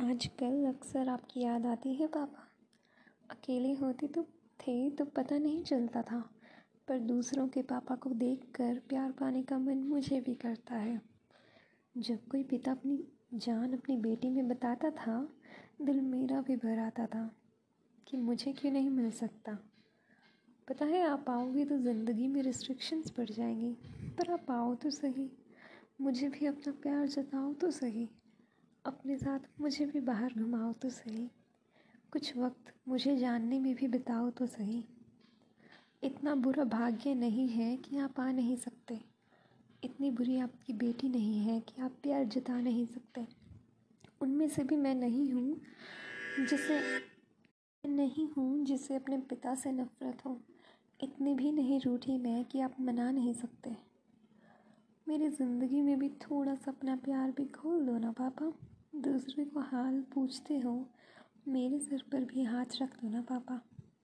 आजकल अक्सर आपकी याद आती है पापा। अकेले होते तो थे तो पता नहीं चलता था। पर दूसरों के पापा को देखकर प्यार पाने का मन मुझे भी करता है। जब कोई पिता अपनी जान अपनी बेटी में बताता था, दिल मेरा भी भर आता था कि मुझे क्यों नहीं मिल सकता। पता है, आप आओगे तो ज़िंदगी में रिस्ट्रिक्शंस बढ़ जाएँगी, पर आप आओ तो सही। मुझे भी अपना प्यार जताओ तो सही। अपने साथ मुझे भी बाहर घुमाओ तो सही। कुछ वक्त मुझे जानने में भी बिताओ तो सही। इतना बुरा भाग्य नहीं है कि आप आ नहीं सकते। इतनी बुरी आपकी बेटी नहीं है कि आप प्यार जता नहीं सकते। उनमें से भी मैं नहीं हूँ जिसे, नहीं हूँ जिसे अपने पिता से नफ़रत हो। इतनी भी नहीं रूठी मैं कि आप मना नहीं सकते। मेरी ज़िंदगी में भी थोड़ा सा अपना प्यार भी खोल दो ना, पापा। दूसरे को हाल पूछते हो मेरे सर पर भी हाथ रख दो ना पापा।